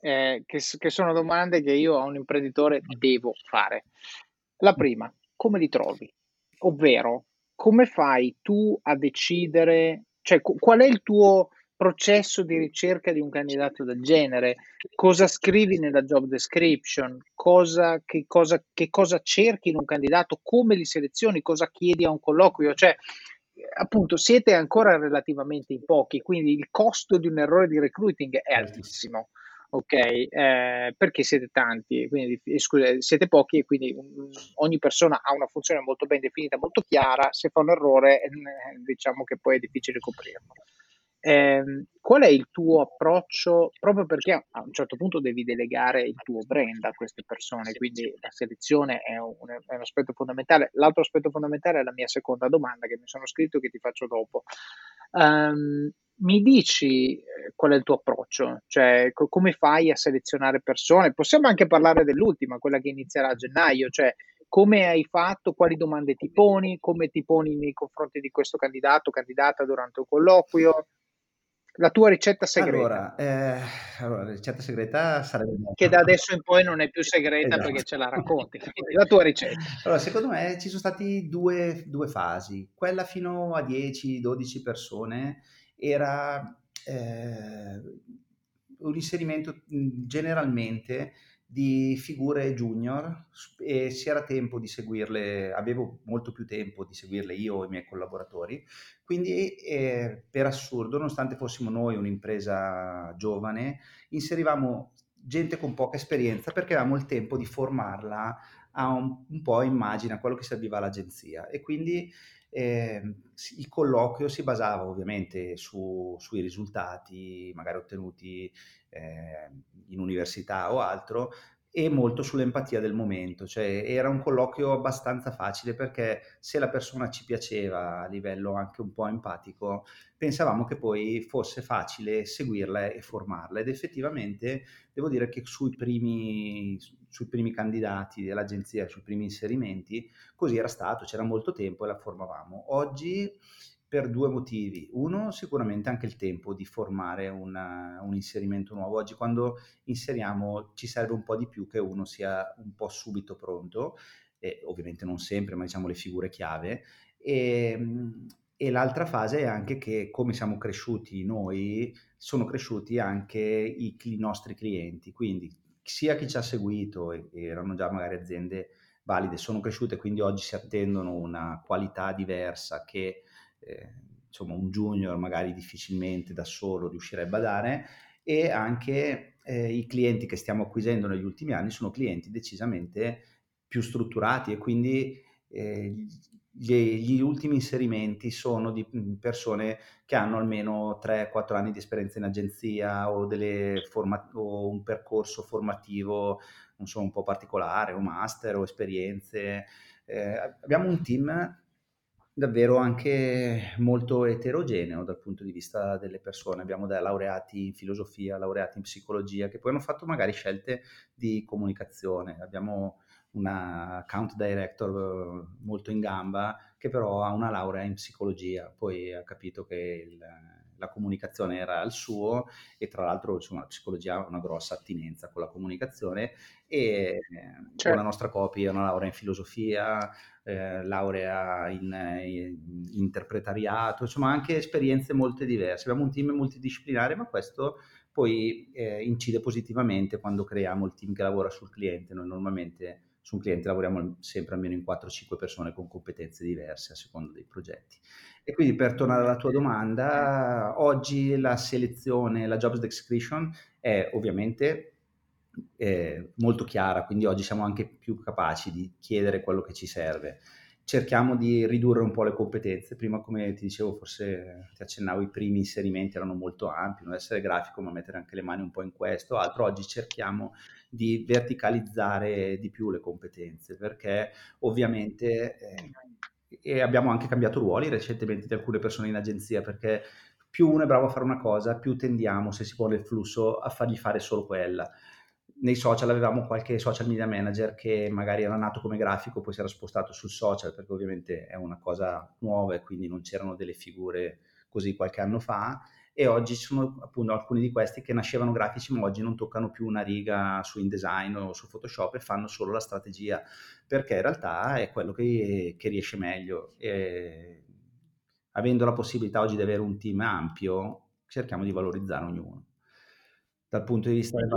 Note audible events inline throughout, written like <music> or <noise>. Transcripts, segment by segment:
eh, che, che sono domande che io a un imprenditore devo fare. La prima, come li trovi? Ovvero, come fai tu a decidere, cioè qual è il tuo processo di ricerca di un candidato del genere? Cosa scrivi nella job description? Cosa, che, cosa, che cosa cerchi in un candidato? Come li selezioni? Cosa chiedi a un colloquio? Cioè, appunto, siete ancora relativamente in pochi, quindi il costo di un errore di recruiting è altissimo ok? Eh, perché siete tanti, quindi eh, scusa, siete pochi e quindi ogni persona ha una funzione molto ben definita, molto chiara, se fa un errore eh, diciamo che poi è difficile coprirlo. Eh, qual è il tuo approccio? Proprio perché a un certo punto devi delegare il tuo brand a queste persone, quindi la selezione è un, è un aspetto fondamentale. L'altro aspetto fondamentale è la mia seconda domanda che mi sono scritto e che ti faccio dopo. Um, mi dici eh, qual è il tuo approccio? Cioè, co- come fai a selezionare persone? Possiamo anche parlare dell'ultima, quella che inizierà a gennaio, cioè come hai fatto, quali domande ti poni, come ti poni nei confronti di questo candidato, candidata durante un colloquio? La tua ricetta segreta. Allora, eh, allora la ricetta segreta sarebbe... Che da adesso in poi non è più segreta esatto. perché ce la racconti. <laughs> la tua ricetta. Allora, secondo me ci sono stati due, due fasi. Quella fino a 10-12 persone era eh, un inserimento generalmente di figure junior e si era tempo di seguirle, avevo molto più tempo di seguirle io e i miei collaboratori, quindi eh, per assurdo, nonostante fossimo noi un'impresa giovane, inserivamo gente con poca esperienza perché avevamo il tempo di formarla a un, un po' immagina quello che serviva all'agenzia. E quindi eh, il colloquio si basava ovviamente su, sui risultati magari ottenuti eh, in università o altro e molto sull'empatia del momento, cioè era un colloquio abbastanza facile perché se la persona ci piaceva a livello anche un po' empatico, pensavamo che poi fosse facile seguirla e formarla. Ed effettivamente devo dire che sui primi, sui primi candidati dell'agenzia, sui primi inserimenti, così era stato, c'era molto tempo e la formavamo. Oggi per due motivi. Uno, sicuramente anche il tempo di formare una, un inserimento nuovo. Oggi quando inseriamo ci serve un po' di più che uno sia un po' subito pronto, e ovviamente non sempre, ma diciamo le figure chiave. E, ehm, e l'altra fase è anche che come siamo cresciuti noi, sono cresciuti anche i, i nostri clienti, quindi sia chi ci ha seguito, e, erano già magari aziende valide, sono cresciute, quindi oggi si attendono una qualità diversa che eh, insomma un junior magari difficilmente da solo riuscirebbe a dare e anche eh, i clienti che stiamo acquisendo negli ultimi anni sono clienti decisamente più strutturati e quindi eh, gli, gli, ultimi inserimenti sono di persone che hanno almeno 3-4 anni di esperienza in agenzia o, forma- o, un percorso formativo non so, un po' particolare, o master o esperienze. Eh, abbiamo un team davvero anche molto eterogeneo dal punto di vista delle persone. Abbiamo dei laureati in filosofia, laureati in psicologia, che poi hanno fatto magari scelte di comunicazione. Abbiamo una account director eh, molto in gamba che però ha una laurea in psicologia, poi ha capito che il, la comunicazione era il suo e tra l'altro insomma, la psicologia ha una grossa attinenza con la comunicazione e certo. la nostra copy ha una laurea in filosofia, eh, laurea in, in, interpretariato, insomma anche esperienze molto diverse. Abbiamo un team multidisciplinare ma questo poi eh, incide positivamente quando creiamo il team che lavora sul cliente. Noi normalmente su un cliente lavoriamo sempre almeno in 4-5 persone con competenze diverse a seconda dei progetti. E quindi per tornare alla tua domanda, oggi la selezione, la jobs description è ovviamente eh, molto chiara, quindi oggi siamo anche più capaci di chiedere quello che ci serve cerchiamo di ridurre un po' le competenze. Prima, come ti dicevo, forse ti accennavo, i primi inserimenti erano molto ampi, non essere grafico, ma mettere anche le mani un po' in questo. Altro, oggi cerchiamo di verticalizzare di più le competenze, perché ovviamente eh, abbiamo anche cambiato ruoli recentemente di alcune persone in agenzia, perché più uno è bravo a fare una cosa, più tendiamo, se si può nel flusso, a fargli fare solo quella nei social avevamo qualche social media manager che magari era nato come grafico, poi si era spostato sul social perché ovviamente è una cosa nuova e quindi non c'erano delle figure così qualche anno fa. E oggi ci sono appunto alcuni di questi che nascevano grafici ma oggi non toccano più una riga su InDesign o su Photoshop e fanno solo la strategia perché in realtà è quello che, che riesce meglio. E avendo la possibilità oggi di avere un team ampio cerchiamo di valorizzare ognuno. Dal punto di vista del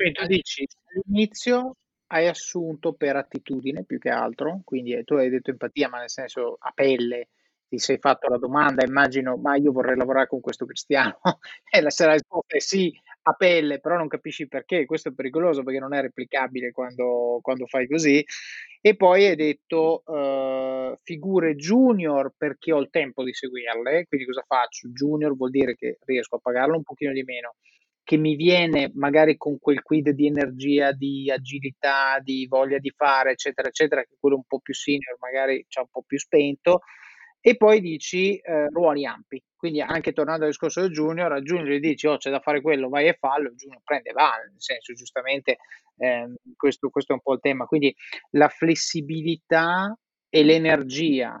quindi tu dici, all'inizio hai assunto per attitudine più che altro, quindi tu hai detto empatia, ma nel senso a pelle. Ti sei fatto la domanda, immagino, ma io vorrei lavorare con questo cristiano, <laughs> e la sera risposta è sì, a pelle, però non capisci perché, questo è pericoloso perché non è replicabile quando, quando fai così, e poi hai detto uh, figure junior perché ho il tempo di seguirle, quindi cosa faccio? Junior vuol dire che riesco a pagarlo un pochino di meno, che mi viene magari con quel quid di energia, di agilità, di voglia di fare, eccetera, eccetera, che quello un po' più senior magari c'è un po' più spento, e poi dici eh, ruoli ampi. Quindi anche tornando al discorso del junior, al junior gli dici oh c'è da fare quello, vai e fallo, il junior prende va, nel senso giustamente eh, questo, questo è un po' il tema. Quindi la flessibilità e l'energia